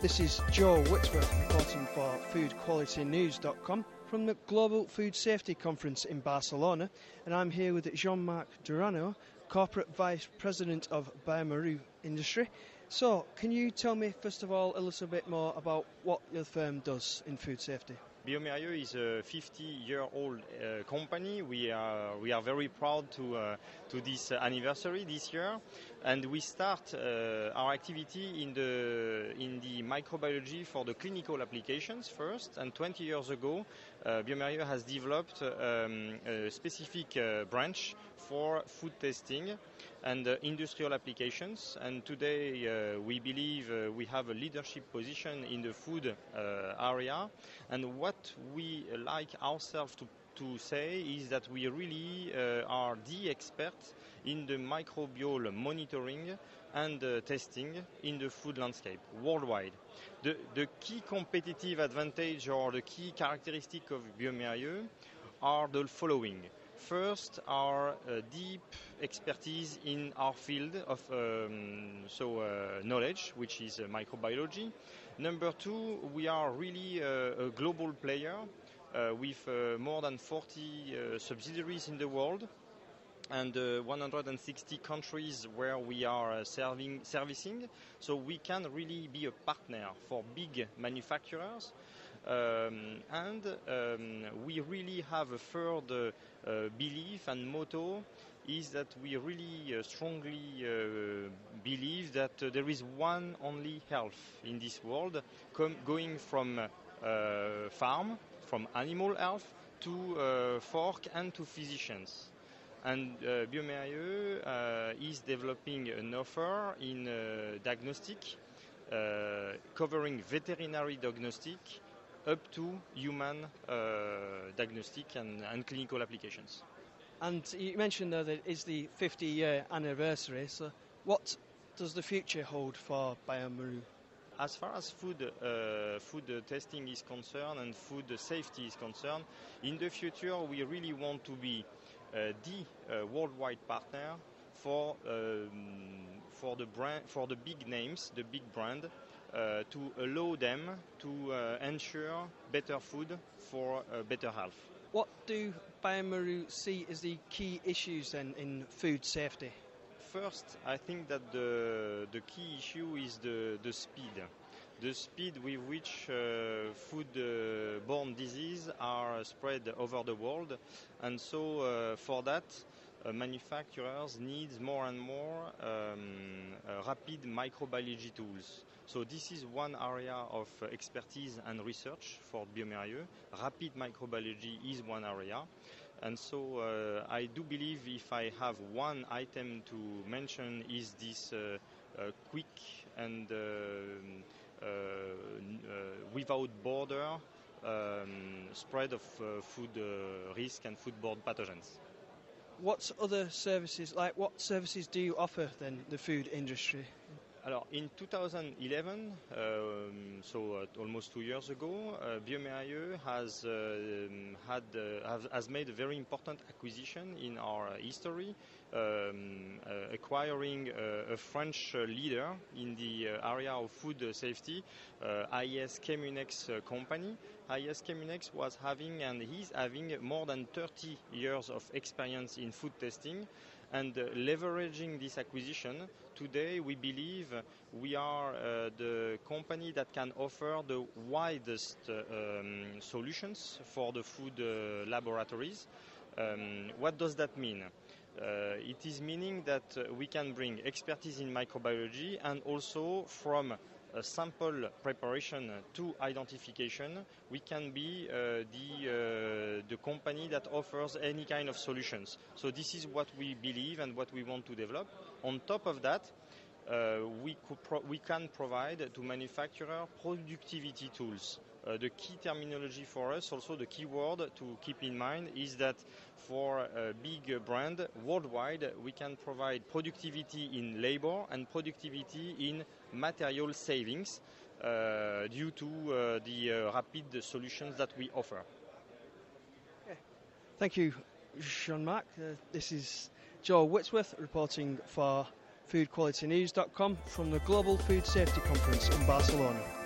This is Joe Whitworth reporting for FoodQualityNews.com from the Global Food Safety Conference in Barcelona, and I'm here with Jean-Marc Durano, Corporate Vice President of bioMérieux Industry. So, can you tell me first of all a little bit more about what your firm does in food safety? bioMérieux is a 50-year-old uh, company. We are we are very proud to uh, to this anniversary this year, and we start uh, our activity in the in the microbiology for the clinical applications first. And 20 years ago, uh, bioMérieux has developed um, a specific uh, branch for food testing and uh, industrial applications. And today uh, we believe uh, we have a leadership position in the food area. And what we like ourselves to to say is that we really uh, are the experts in the microbial monitoring and testing in the food landscape worldwide. The, the, key competitive advantage or the key characteristic of bioMérieux are the following. First, our uh, deep expertise in our field of um, so uh, knowledge, which is uh, microbiology. Number two, we are really uh, a global player with uh, more than 40 subsidiaries in the world and uh, 160 countries where we are uh, serving, servicing. So we can really be a partner for big manufacturers um, and um, we really have a third uh, belief and motto is that we really uh, strongly uh, believe that uh, there is one only health in this world, going from uh, farm, from animal health to uh, fork and to physicians. And uh, bioMérieux is developing an offer in diagnostic, covering veterinary diagnostic, up to human uh, diagnostic and, and, clinical applications. And you mentioned though that it's the 50 year anniversary, so what does the future hold for bioMérieux? As far as food, uh, food testing is concerned and food safety is concerned, in the future we really want to be uh, the uh, worldwide partner for um, for the brand for the big names, the big brand, uh, to allow them to uh, ensure better food for uh, better health. What do bioMérieux see as the key issues then in food safety? First, I think that the, the key issue is the, the speed. The speed with which uh, food-borne diseases are spread over the world. And so uh, for that, uh, manufacturers need more and more um, uh, rapid microbiology tools. So this is one area of uh, expertise and research for bioMérieux. Rapid microbiology is one area. And so uh, I do believe if I have one item to mention is this uh, uh, quick and without border um, spread of food risk and foodborne pathogens what other services, like what services do you offer then the food industry? In 2011, um, so uh, almost two years ago, uh, bioMérieux has uh, had uh, has made a very important acquisition in our history, um, uh, acquiring a French leader in the uh, area of food safety, AES Chemunex company. AES Chemunex was having and is having more than 30 years of experience in food testing and uh, leveraging this acquisition, today we believe we are uh, the company that can offer the widest uh, um, solutions for the food laboratories. Um, what does that mean? Uh, it is meaning that uh, we can bring expertise in microbiology and also from sample preparation to identification, we can be uh, the, uh, the company that offers any kind of solutions. So this is what we believe and what we want to develop. On top of that, uh, we, we, can provide to manufacturer productivity tools. Uh, the key terminology for us, also the key word to keep in mind, is that for a big brand worldwide, we can provide productivity in labor and productivity in material savings uh, due to uh, the uh, rapid solutions that we offer. Thank you, Jean-Marc. Uh, this is Joe Whitworth reporting for foodqualitynews.com from the Global Food Safety Conference in Barcelona.